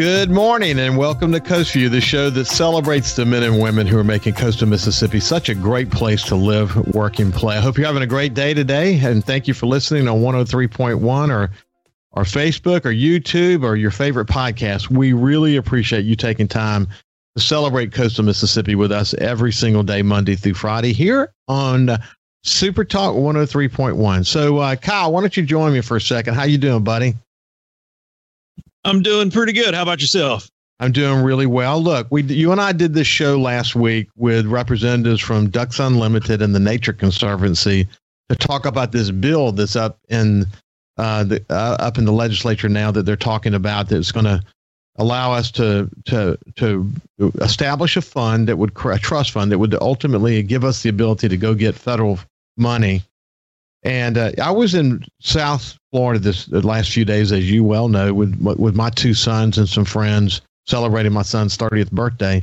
Good morning and welcome to Coast View, the show that celebrates the men and women who are making coastal Mississippi such a great place to live, work, and play. I hope you're having a great day today, and thank you for listening on 103.1 or our Facebook or YouTube or your favorite podcast. We really appreciate you taking time to celebrate coastal Mississippi with us every single day, Monday through Friday, here on Super Talk 103.1. So, uh, Kyle, why don't you join me for a second? How you doing, buddy? I'm doing pretty good. How about yourself? I'm doing really well. Look, we you and I did this show last week with representatives from Ducks Unlimited and the Nature Conservancy to talk about this bill that's up in uh, the, uh, up in the legislature now that they're talking about that's going to allow us to to to establish a fund that would a trust fund that would ultimately give us the ability to go get federal money. And uh, I was in South Florida this the last few days, as you well know, with with my two sons and some friends celebrating my son's 30th birthday.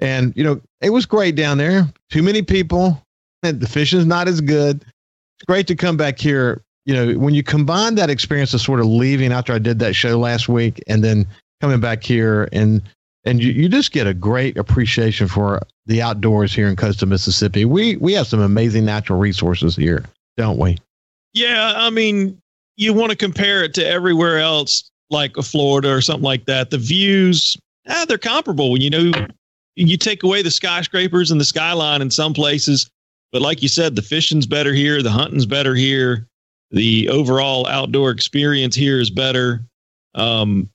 And you know, it was great down there. Too many people. The fishing's not as good. It's great to come back here you know, when you combine that experience of sort of leaving after I did that show last week and then coming back here and and you, you just get a great appreciation for the outdoors here in coastal Mississippi. We we have some amazing natural resources here, don't we? Yeah, I mean, you want to compare it to everywhere else, like Florida or something like that. The views, ah, they're comparable. You know you take away the skyscrapers and the skyline in some places, but like you said, the fishing's better here, the hunting's better here the overall outdoor experience here is better. Um,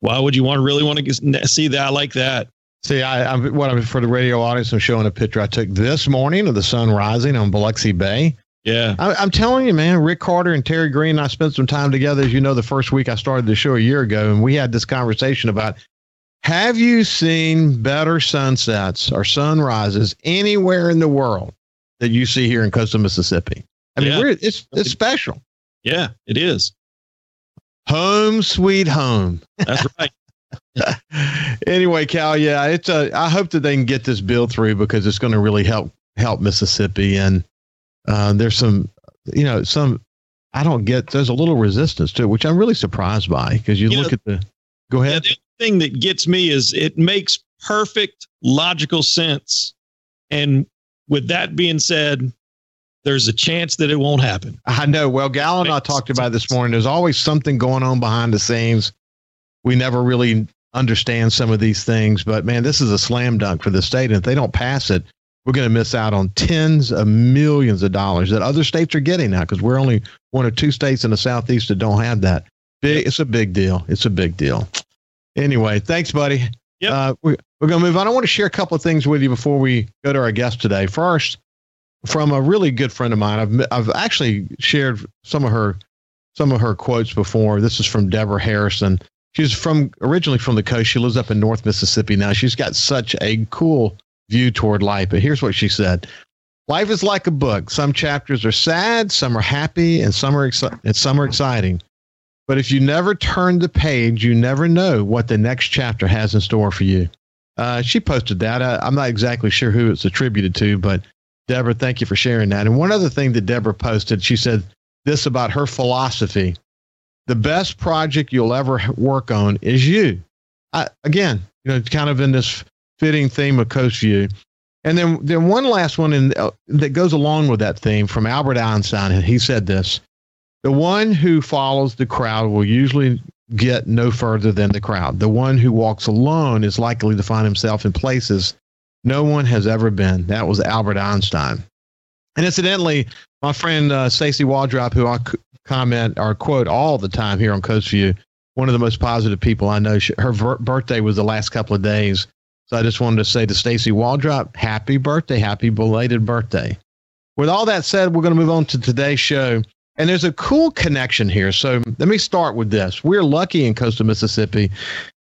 why would you want to really want to see that like that? See, I, I'm what I'm for the radio audience. I'm showing a picture I took this morning of the sun rising on Biloxi Bay. Yeah, I, am telling you, man. Rick Carter and Terry Green and I spent some time together. As you know, the first week I started the show a year ago, and we had this conversation about have you seen better sunsets or sunrises anywhere in the world that you see here in coastal Mississippi? I mean, yeah. it's it's special. Yeah, it is. Home sweet home. That's right. anyway, Cal, yeah, it's a. I hope that they can get this bill through because it's going to really help help Mississippi. And uh, there's some, you know, some. I don't get. There's a little resistance to it, which I'm really surprised by because you, you, look know, at the. Go ahead. Yeah, the thing that gets me is it makes perfect logical sense, and with that being said, there's a chance that it won't happen. I know. Well, Gal and I talked about this morning. There's always something going on behind the scenes. We never really understand some of these things, but man, this is a slam dunk for the state. And if they don't pass it, we're going to miss out on tens of millions of dollars that other states are getting now because we're only one or two states in the southeast that don't have that. Big, it's a big deal. It's a big deal. Anyway, thanks, buddy. Yep. Uh, we, we're going to move on. I want to share a couple of things with you before we go to our guest today. First, from a really good friend of mine. I've I've actually shared some of her some of her quotes before. This is from Deborah Harrison. She's from originally from the coast. She lives up in North Mississippi now. She's got such a cool view toward life. But here's what she said: Life is like a book. Some chapters are sad, some are happy, and some are exci- and some are exciting. But if you never turn the page, you never know what the next chapter has in store for you. Uh, she posted that. I, I'm not exactly sure who it's attributed to, but Deborah, thank you for sharing that. And one other thing that Deborah posted, she said this about her philosophy the best project you'll ever work on is you. I, again, you know, kind of in this fitting theme of Coast View. And then, then one last one in, uh, that goes along with that theme from Albert Einstein. He said this The one who follows the crowd will usually get no further than the crowd. The one who walks alone is likely to find himself in places no one has ever been. That was Albert Einstein. And incidentally, my friend uh, Stacy Waldrop, who I comment or quote all the time here on Coast View, one of the most positive people I know. She, her ver- birthday was the last couple of days. So I just wanted to say to Stacy Waldrop, happy birthday, happy belated birthday. With all that said, we're going to move on to today's show. And there's a cool connection here. So let me start with this. We're lucky in coastal Mississippi,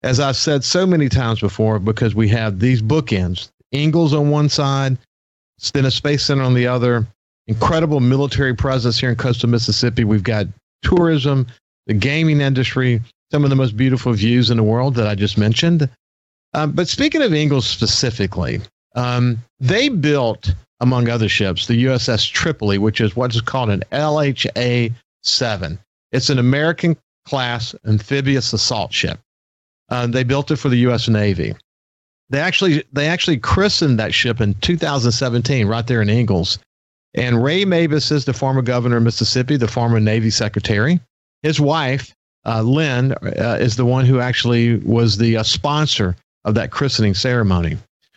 as I've said so many times before, because we have these bookends Ingalls on one side, Stennis Space Center on the other, incredible military presence here in coastal Mississippi. We've got tourism, the gaming industry, some of the most beautiful views in the world that I just mentioned. Um, but speaking of Ingalls specifically, um, they built, among other ships, the USS Tripoli, which is what is called an LHA 7. It's an American class amphibious assault ship. Uh, they built it for the U.S. Navy. They actually they actually christened that ship in 2017 right there in Ingalls. And Ray Mabus is the former governor of Mississippi, the former Navy secretary. His wife, uh, Lynn, uh, is the one who actually was the uh, sponsor of that christening ceremony.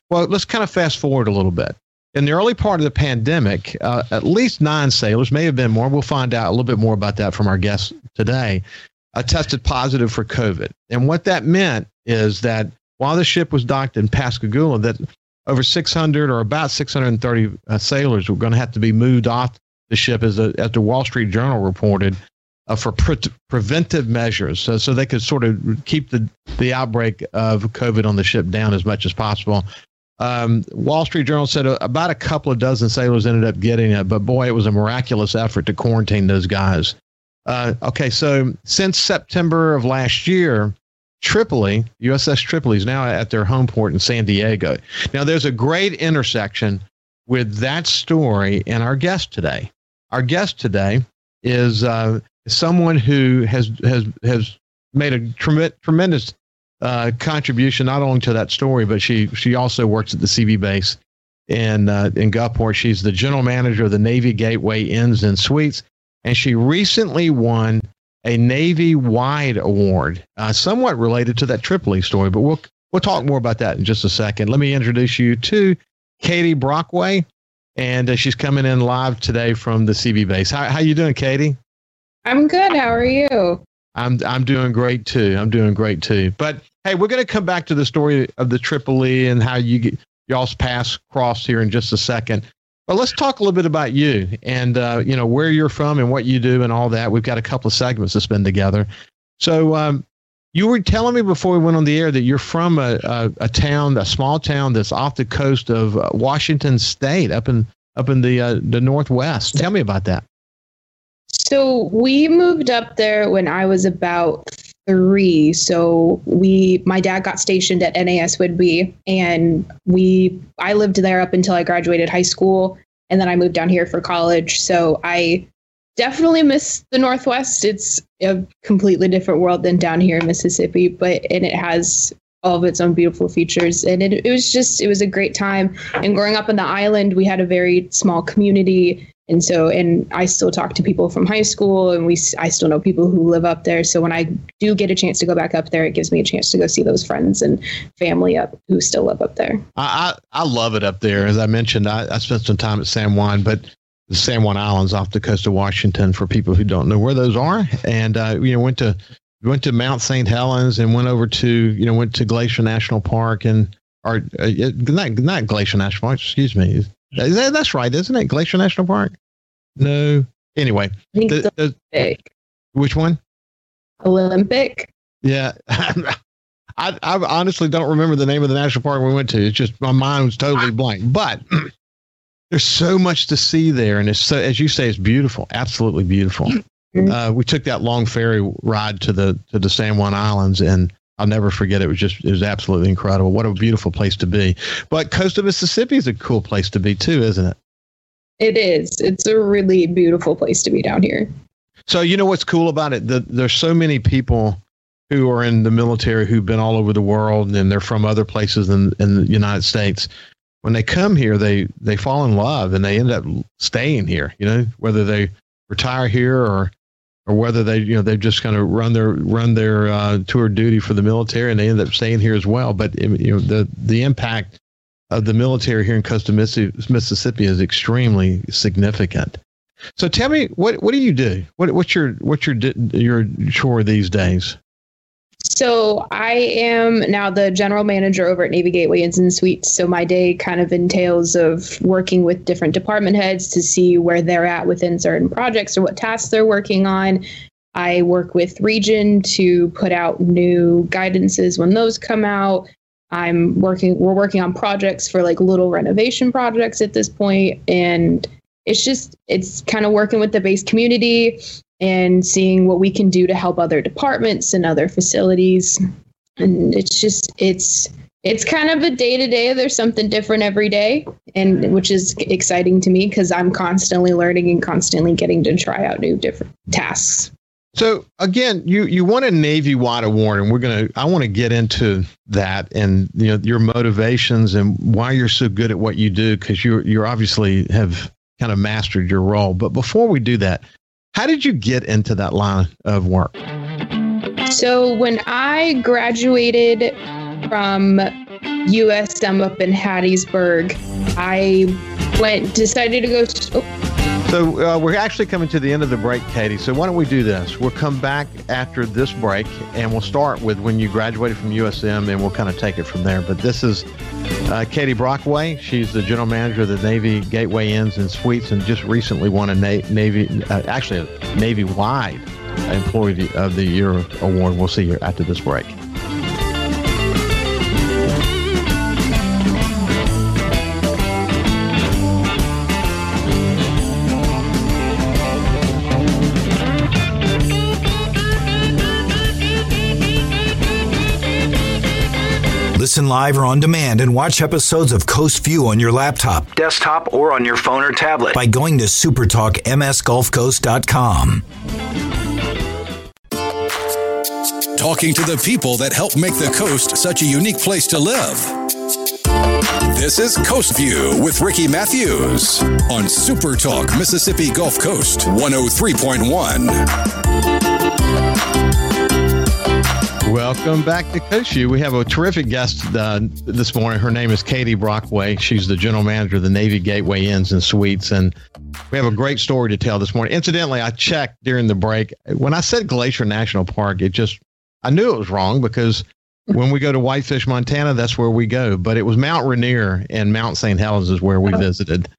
Well, let's kind of fast forward a little bit. In the early part of the pandemic, uh, at least nine sailors, may have been more. We'll find out a little bit more about that from our guest today. Uh, tested positive for COVID, and what that meant is that while the ship was docked in Pascagoula, that over 600 or about 630 uh, sailors were going to have to be moved off the ship, as, a, as the Wall Street Journal reported, uh, for pre- preventive measures, so, so they could sort of keep the, the outbreak of COVID on the ship down as much as possible. Um, Wall Street Journal said about a couple of dozen sailors ended up getting it, but boy, it was a miraculous effort to quarantine those guys. Uh, okay, so since September of last year, Tripoli, USS Tripoli, is now at their home port in San Diego. Now, there's a great intersection with that story and our guest today. Our guest today is uh, someone who has has has made a trem- tremendous uh, contribution not only to that story, but she she also works at the CB base in uh, in Gulfport. She's the general manager of the Navy Gateway Inns and Suites, and she recently won a Navy wide award, uh, somewhat related to that Tripoli story. But we'll we'll talk more about that in just a second. Let me introduce you to Katie Brockway, and uh, she's coming in live today from the CB base. How how you doing, Katie? I'm good. How are you? I'm I'm doing great too. I'm doing great too. But hey, we're going to come back to the story of the Tripoli and how you get y'all's paths crossed here in just a second. But let's talk a little bit about you and uh, you know where you're from and what you do and all that. We've got a couple of segments to spend together. So um, you were telling me before we went on the air that you're from a, a, a town, a small town that's off the coast of uh, Washington State, up in up in the uh, the northwest. Tell me about that. So we moved up there when I was about three. So we, my dad got stationed at NAS Whidbey, and we, I lived there up until I graduated high school, and then I moved down here for college. So I definitely miss the Northwest. It's a completely different world than down here in Mississippi, but and it has all of its own beautiful features. And it, it was just, it was a great time. And growing up on the island, we had a very small community and so and i still talk to people from high school and we i still know people who live up there. So when i do get a chance to go back up there it gives me a chance to go see those friends and family up who still live up there. I i, I love it up there. As i mentioned I, I spent some time at san juan but the san juan islands off the coast of washington for people who don't know where those are. And uh, you know went to went to mount st helens and went over to you know went to glacier national park and or uh, not not glacier national park excuse me that's right, isn't it? Glacier National Park? No. Anyway, the, the, which one? Olympic. Yeah. I, I honestly don't remember the name of the national park we went to. It's just my mind was totally blank. But there's so much to see there, and it's so, as you say, it's beautiful, absolutely beautiful. Mm-hmm. Uh, we took that long ferry ride to the to the San Juan Islands, and I'll never forget it. it was just it was absolutely incredible. What a beautiful place to be. But coast of Mississippi is a cool place to be too, isn't it? It is. It's a really beautiful place to be down here. So you know what's cool about it? The, there's so many people who are in the military who've been all over the world and they're from other places in, in the United States. When they come here, they they fall in love and they end up staying here. You know, whether they retire here or or whether they you know they've just kind of run their run their uh, tour duty for the military and they end up staying here as well. But you know the the impact of the military here in coastal Mississippi is extremely significant. So tell me what what do you do? What what's your what's your your chore these days? So I am now the general manager over at Navy Gateway Inns and Suites. So my day kind of entails of working with different department heads to see where they're at within certain projects or what tasks they're working on. I work with Region to put out new guidances when those come out. I'm working we're working on projects for like little renovation projects at this point and it's just it's kind of working with the base community and seeing what we can do to help other departments and other facilities and it's just it's it's kind of a day to day there's something different every day and which is exciting to me because i'm constantly learning and constantly getting to try out new different tasks so again, you you won a Navy Wide Award, and we're gonna. I want to get into that and you know your motivations and why you're so good at what you do because you you obviously have kind of mastered your role. But before we do that, how did you get into that line of work? So when I graduated from USM up in Hattiesburg, I went decided to go. Oh, so uh, we're actually coming to the end of the break, Katie. So why don't we do this? We'll come back after this break, and we'll start with when you graduated from USM, and we'll kind of take it from there. But this is uh, Katie Brockway. She's the general manager of the Navy Gateway Inns and Suites, and just recently won a Na- Navy, uh, actually a Navy-wide Employee of the Year award. We'll see you after this break. Live or on demand and watch episodes of Coast View on your laptop, desktop, or on your phone or tablet by going to supertalkmsgulfcoast.com. Talking to the people that help make the coast such a unique place to live. This is Coast View with Ricky Mathews on Super Talk Mississippi Gulf Coast 103.1. Welcome back to View. We have a terrific guest uh, this morning. Her name is Katie Brockway. She's the general manager of the Navy Gateway Inns and Suites, and we have a great story to tell this morning. Incidentally, I checked during the break when I said Glacier National Park. It just I knew it was wrong because when we go to Whitefish, Montana, that's where we go. But it was Mount Rainier and Mount St. Helens is where we oh. visited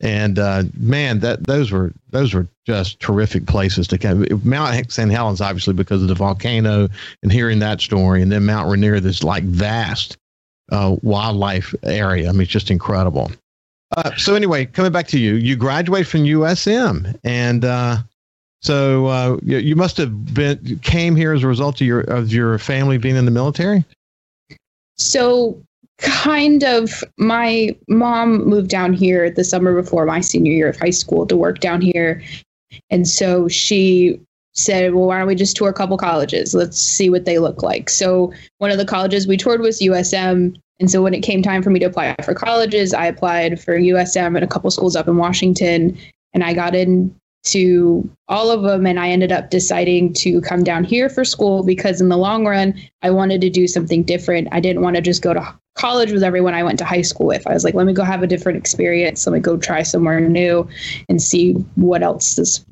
and uh, man, that those were those were just terrific places to come. Mount St. Helens, obviously, because of the volcano and hearing that story, and then Mount Rainier, this like vast uh, wildlife area. I mean, it's just incredible. Uh, so anyway, coming back to you, you graduate from USM, and uh, so uh, you, you must have been came here as a result of your of your family being in the military. So kind of my mom moved down here the summer before my senior year of high school to work down here. And so she said well why don't we just tour a couple colleges? Let's see what they look like. So one of the colleges we toured was usm and so when it came time for me to apply for colleges i applied for usm and a couple schools up in washington. And i got in to all of them and i ended up deciding to come down here for school because in the long run i wanted to do something different. I didn't want to just go to college with everyone i went to high school with. I was like let me go have a different experience. Let me go try somewhere new and see what else this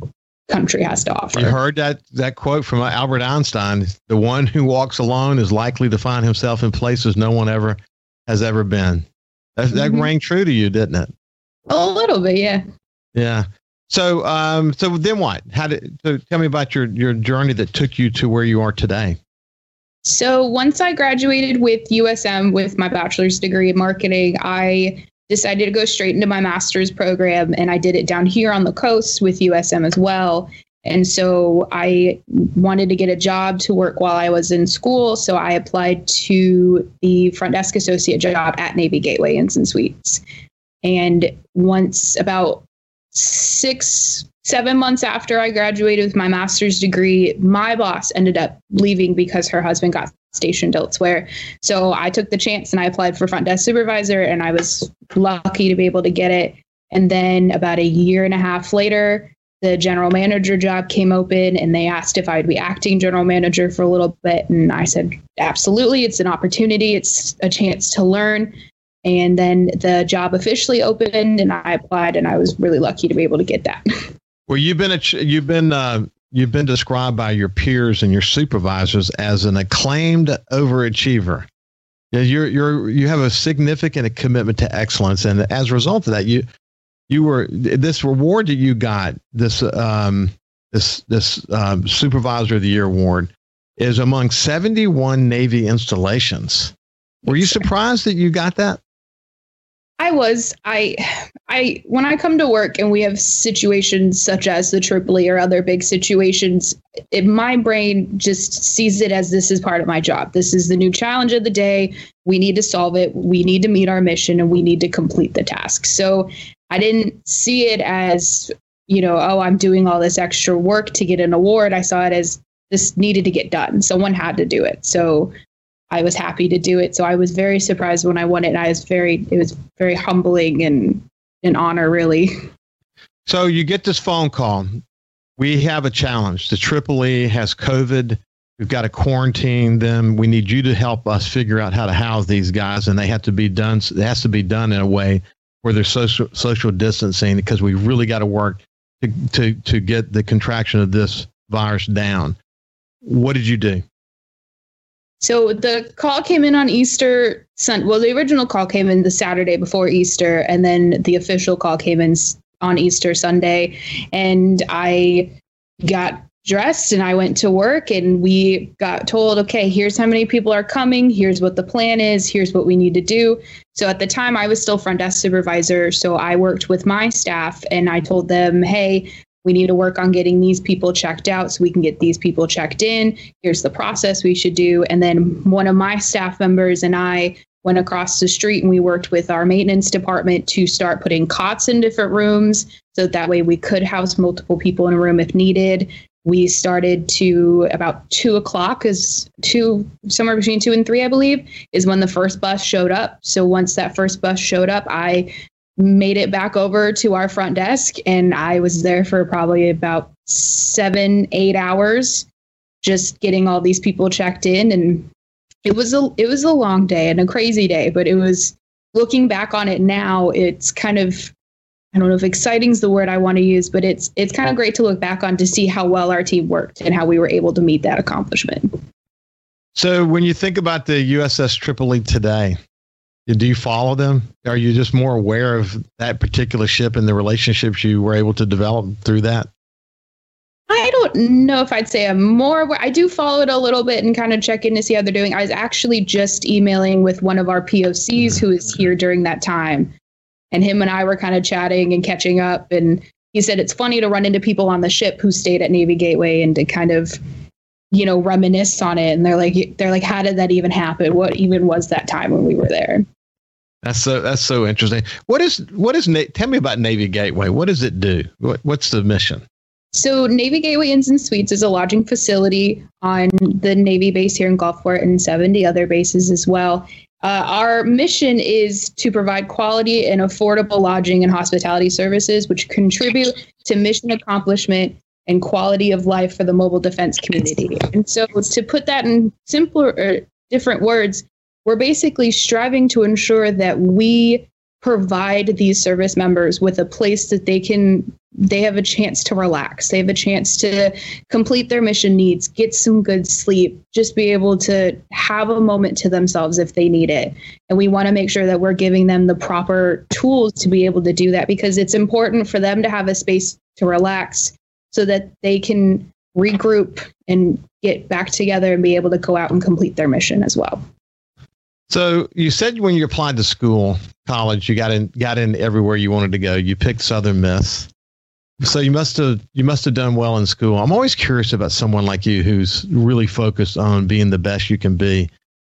country has to offer. You heard that that quote from albert einstein the one who walks alone is likely to find himself in places no one ever has ever been. That, that mm-hmm. rang true to you didn't it? A little bit yeah. Yeah so, um, so then what? How did? So tell me about your your journey that took you to where you are today. So once I graduated with USM with my bachelor's degree in marketing, I decided to go straight into my master's program, and I did it down here on the coast with USM as well. And so I wanted to get a job to work while I was in school. So I applied to the front desk associate job at Navy Gateway Inns and Suites. And once about six, seven months after I graduated with my master's degree, my boss ended up leaving because her husband got stationed elsewhere. So I took the chance and I applied for front desk supervisor, and I was lucky to be able to get it. And then about a year and a half later, the general manager job came open and they asked if I'd be acting general manager for a little bit. And I said, absolutely. It's an opportunity, it's a chance to learn. And then the job officially opened, and I applied, and I was really lucky to be able to get that. Well, you've been a, you've been uh, you've been described by your peers and your supervisors as an acclaimed overachiever. Yeah, You're you're you have a significant commitment to excellence, and as a result of that, you you were this reward that you got this um, this this um, supervisor of the year award is among 71 Navy installations. Were you surprised that you got that? I was I I when I come to work and we have situations such as the Tripoli or other big situations, it, my brain just sees it as this is part of my job. This is the new challenge of the day. We need to solve it. We need to meet our mission and we need to complete the task. So I didn't see it as you know, oh, I'm doing all this extra work to get an award. I saw it as this needed to get done. Someone had to do it. So I was happy to do it. So I was very surprised when I won it. And I was very, it was very humbling and an honor, really. So you get this phone call. We have a challenge. The Tripoli has COVID. We've got to quarantine them. We need you to help us figure out how to house these guys, and they have to be done. It has to be done in a way where there's social social distancing because we really got to work to to to get the contraction of this virus down. What did you do? So the call came in on Easter Sun. Well, the original call came in the Saturday before Easter, and then the official call came in on Easter Sunday. And I got dressed and I went to work, and we got told, okay, here's how many people are coming. Here's what the plan is. Here's what we need to do. So at the time, I was still front desk supervisor. So I worked with my staff, and I told them, hey, we need to work on getting these people checked out so we can get these people checked in. Here's the process we should do. And then one of my staff members and I went across the street and we worked with our maintenance department to start putting cots in different rooms so that way we could house multiple people in a room if needed. We started to about two o'clock is two somewhere between two and three, I believe, is when the first bus showed up. So once that first bus showed up, I made it back over to our front desk and I was there for probably about seven, eight hours just getting all these people checked in and it was a it was a long day and a crazy day, but it was looking back on it now, it's kind of I don't know if exciting is the word I want to use, but it's it's kind of great to look back on to see how well our team worked and how we were able to meet that accomplishment. So when you think about the USS Tripoli today, do you follow them? Are you just more aware of that particular ship and the relationships you were able to develop through that? I don't know if I'd say I'm more aware. I do follow it a little bit and kind of check in to see how they're doing. I was actually just emailing with one of our POCs who is here during that time. And him and I were kind of chatting and catching up. And he said it's funny to run into people on the ship who stayed at Navy Gateway and to kind of you know reminisce on it and they're like they're like how did that even happen what even was that time when we were there that's so that's so interesting. What is what is tell me about Navy Gateway? What does it do? What, what's the mission? So Navy Gateway Inns and Suites is a lodging facility on the Navy base here in Gulfport and 70 other bases as well. Uh, our mission is to provide quality and affordable lodging and hospitality services, which contribute to mission accomplishment and quality of life for the mobile defense community. And so, to put that in simpler or different words, we're basically striving to ensure that we provide these service members with a place that they can they have a chance to relax they have a chance to complete their mission needs get some good sleep just be able to have a moment to themselves if they need it and we want to make sure that we're giving them the proper tools to be able to do that because it's important for them to have a space to relax so that they can regroup and get back together and be able to go out and complete their mission as well so you said when you applied to school, college, you got in got in everywhere you wanted to go. You picked Southern Miss. So you must have you must have done well in school. I'm always curious about someone like you who's really focused on being the best you can be.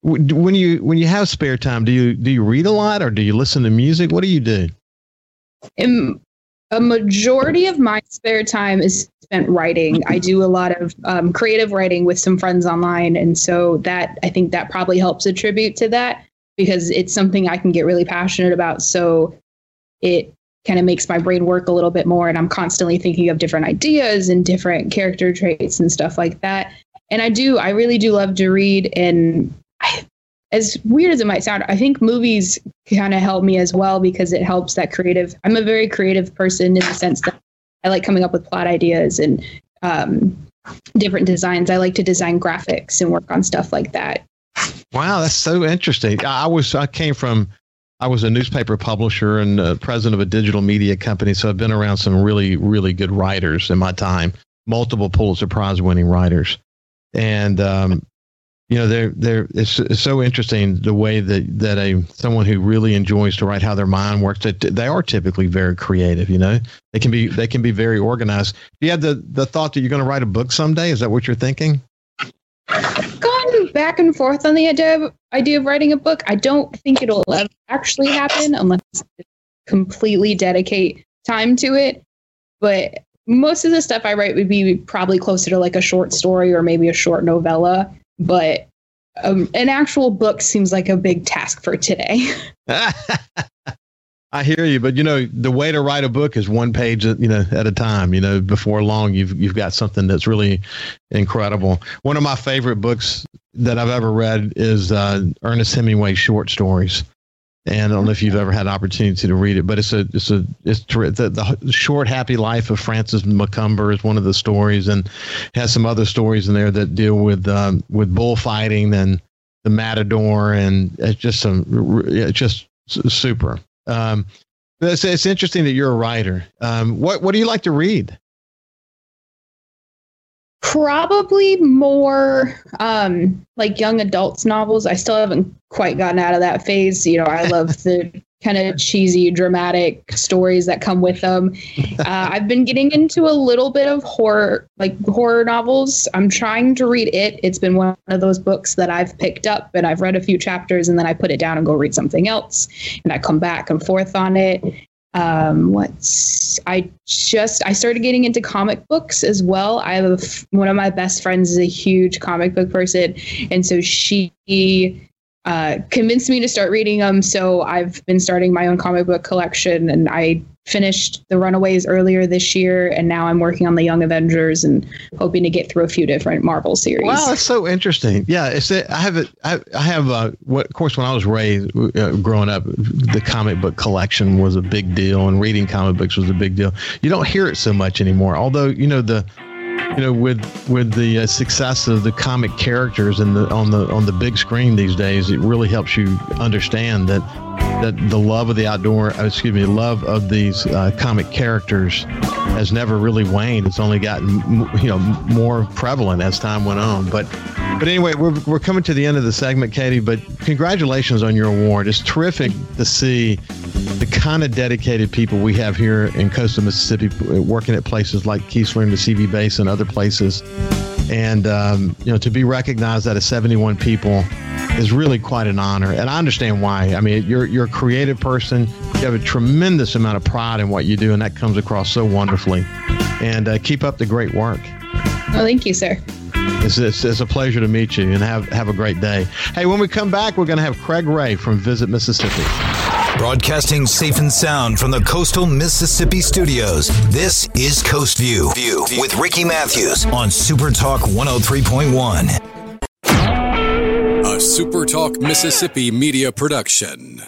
When you when you have spare time, do you do you read a lot or do you listen to music? What do you do? In a majority of my spare time is spent writing. I do a lot of um, creative writing with some friends online, and so that I think that probably helps attribute to that because it's something I can get really passionate about. So it kind of makes my brain work a little bit more, and I'm constantly thinking of different ideas and different character traits and stuff like that. And I do, I really do love to read, and as weird as it might sound, I think movies kind of help me as well because it helps that creative. I'm a very creative person in the sense that I like coming up with plot ideas and um, different designs. I like to design graphics and work on stuff like that. Wow, that's so interesting. I was I came from I was a newspaper publisher and uh, president of a digital media company, so I've been around some really really good writers in my time, multiple Pulitzer Prize winning writers, and um, you know they're they're it's, it's, so interesting the way that that a someone who really enjoys to write how their mind works that they are typically very creative you know? They can be they can be very organized. Do you have the the thought that you're going to write a book someday? Is that what you're thinking? Gone back and forth on the idea of, idea of writing a book. I don't think it'll actually happen unless I completely dedicate time to it. But most of the stuff i write would be probably closer to like a short story or maybe a short novella but um, an actual book seems like a big task for today. I hear you, but you know the way to write a book is one page, you know, at a time. You know, before long, you've you've got something that's really incredible. One of my favorite books that I've ever read is uh, Ernest Hemingway's short stories and I don't know if you've ever had an opportunity to read it, but it's a it's a it's the, the short happy life of Francis Macomber is one of the stories, and has some other stories in there that deal with um, with bullfighting and the matador, and it's just some it's just super. Um, it's, it's interesting that you're a writer. Um, what what do you like to read? Probably more um, like young adults novels. I still haven't quite gotten out of that phase. You know, I love the kind of cheesy, dramatic stories that come with them. Uh, I've been getting into a little bit of horror, like horror novels. I'm trying to read it. It's been one of those books that I've picked up and I've read a few chapters and then I put it down and go read something else. And I come back and forth on it um, what's I just I started getting into comic books as well. I have a, one of my best friends is a huge comic book person, and so she uh, convinced me to start reading them. So I've been starting my own comic book collection, and I finished the Runaways earlier this year, and now I'm working on the Young Avengers and hoping to get through a few different Marvel series. Wow, that's so interesting. Yeah, it's I have it. I, have uh, what of course when I was raised uh, growing up, the comic book collection was a big deal, and reading comic books was a big deal. You don't hear it so much anymore. Although you know the you know with with the uh, success of the comic characters and the on the on the big screen these days it really helps you understand that that the love of the outdoor uh, excuse me love of these uh, comic characters has never really waned. It's only gotten you know more prevalent as time went on. But but anyway we're, we're coming to the end of the segment katie but congratulations on your award. It's terrific to see the kind of dedicated people we have here in coastal Mississippi, working at places like Keesler and the CB Base and other places, and um, you know to be recognized out of 71 people is really quite an honor. And I understand why. I mean, you're you're a creative person. You have a tremendous amount of pride in what you do, and that comes across so wonderfully. And uh, keep up the great work. Well, thank you, sir. It's, it's, it's, a pleasure to meet you and have, have a great day. Hey, when we come back, we're going to have Craig Ray from Visit Mississippi. Broadcasting safe and sound from the coastal Mississippi studios. This is Coast View, View with Ricky Mathews on Super Talk 103.1. A Super Talk Mississippi media production.